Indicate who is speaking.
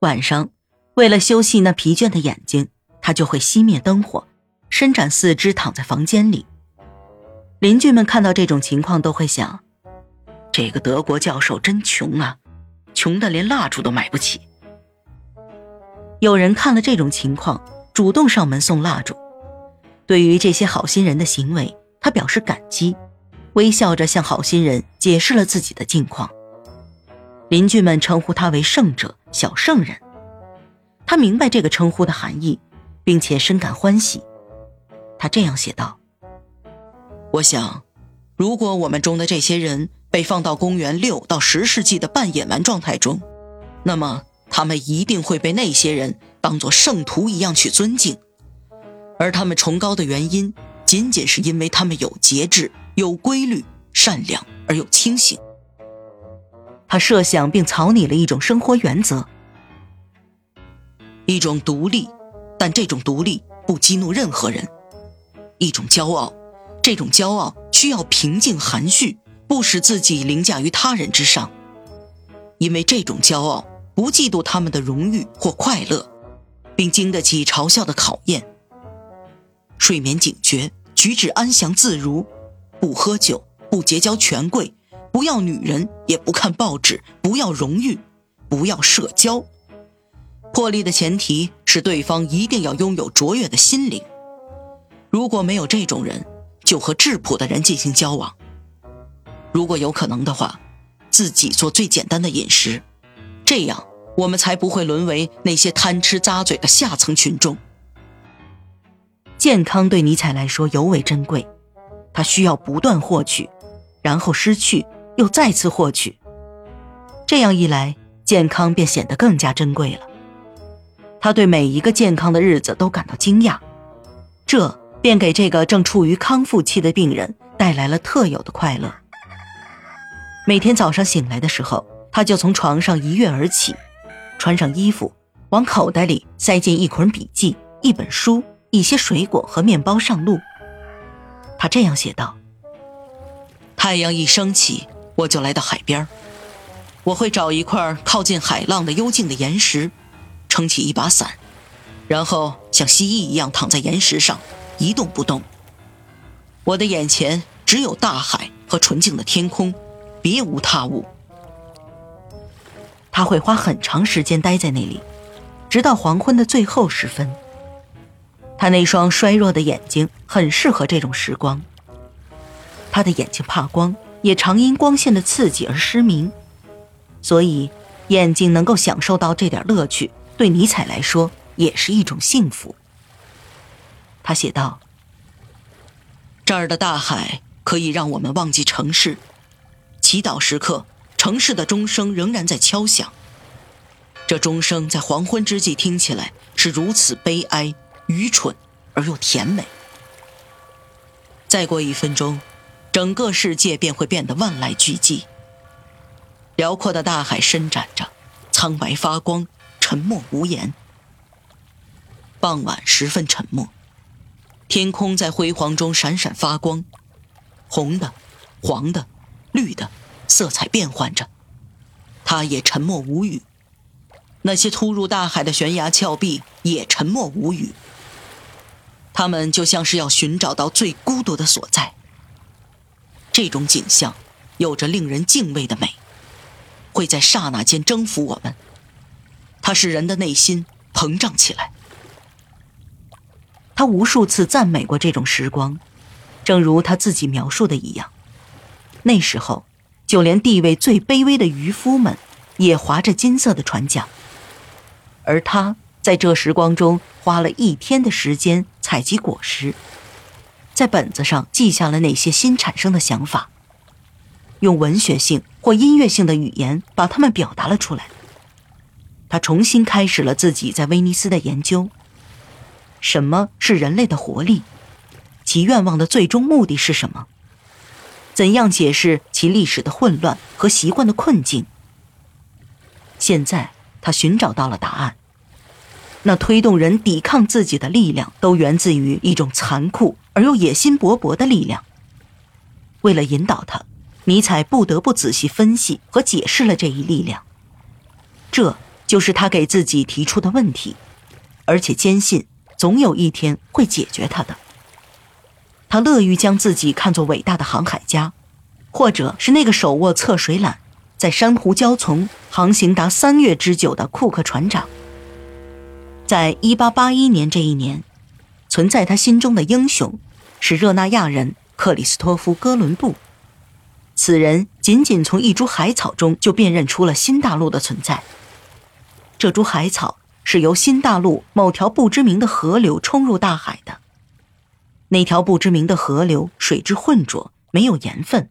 Speaker 1: 晚上，为了休息那疲倦的眼睛，他就会熄灭灯火，伸展四肢躺在房间里。邻居们看到这种情况，都会想：这个德国教授真穷啊，穷的连蜡烛都买不起。有人看了这种情况，主动上门送蜡烛。对于这些好心人的行为，他表示感激，微笑着向好心人解释了自己的近况。邻居们称呼他为圣者、小圣人。他明白这个称呼的含义，并且深感欢喜。他这样写道。我想，如果我们中的这些人被放到公元六到十世纪的半野蛮状态中，那么他们一定会被那些人当作圣徒一样去尊敬，而他们崇高的原因，仅仅是因为他们有节制、有规律、善良而又清醒。他设想并草拟了一种生活原则，一种独立，但这种独立不激怒任何人，一种骄傲。这种骄傲需要平静含蓄，不使自己凌驾于他人之上，因为这种骄傲不嫉妒他们的荣誉或快乐，并经得起嘲笑的考验。睡眠警觉，举止安详自如，不喝酒，不结交权贵，不要女人，也不看报纸，不要荣誉，不要社交。破例的前提是对方一定要拥有卓越的心灵。如果没有这种人，就和质朴的人进行交往，如果有可能的话，自己做最简单的饮食，这样我们才不会沦为那些贪吃咂嘴的下层群众。健康对尼采来说尤为珍贵，他需要不断获取，然后失去，又再次获取，这样一来，健康便显得更加珍贵了。他对每一个健康的日子都感到惊讶，这。便给这个正处于康复期的病人带来了特有的快乐。每天早上醒来的时候，他就从床上一跃而起，穿上衣服，往口袋里塞进一捆笔记、一本书、一些水果和面包上路。他这样写道：“太阳一升起，我就来到海边我会找一块靠近海浪的幽静的岩石，撑起一把伞，然后像蜥蜴一样躺在岩石上。”一动不动。我的眼前只有大海和纯净的天空，别无他物。他会花很长时间待在那里，直到黄昏的最后时分。他那双衰弱的眼睛很适合这种时光。他的眼睛怕光，也常因光线的刺激而失明，所以眼睛能够享受到这点乐趣，对尼采来说也是一种幸福。他写道：“这儿的大海可以让我们忘记城市。祈祷时刻，城市的钟声仍然在敲响。这钟声在黄昏之际听起来是如此悲哀、愚蠢而又甜美。再过一分钟，整个世界便会变得万籁俱寂。辽阔的大海伸展着，苍白发光，沉默无言。傍晚十分沉默。”天空在辉煌中闪闪发光，红的、黄的、绿的，色彩变换着。他也沉默无语。那些突入大海的悬崖峭壁也沉默无语。他们就像是要寻找到最孤独的所在。这种景象有着令人敬畏的美，会在刹那间征服我们。它使人的内心膨胀起来。他无数次赞美过这种时光，正如他自己描述的一样。那时候，就连地位最卑微的渔夫们也划着金色的船桨，而他在这时光中花了一天的时间采集果实，在本子上记下了那些新产生的想法，用文学性或音乐性的语言把它们表达了出来。他重新开始了自己在威尼斯的研究。什么是人类的活力？其愿望的最终目的是什么？怎样解释其历史的混乱和习惯的困境？现在他寻找到了答案。那推动人抵抗自己的力量，都源自于一种残酷而又野心勃勃的力量。为了引导他，尼采不得不仔细分析和解释了这一力量。这就是他给自己提出的问题，而且坚信总有一天会解决他的。他乐于将自己看作伟大的航海家，或者是那个手握侧水缆，在珊瑚礁丛航行达三月之久的库克船长。在一八八一年这一年，存在他心中的英雄是热那亚人克里斯托夫·哥伦布。此人仅仅从一株海草中就辨认出了新大陆的存在。这株海草是由新大陆某条不知名的河流冲入大海的。那条不知名的河流水质浑浊，没有盐分，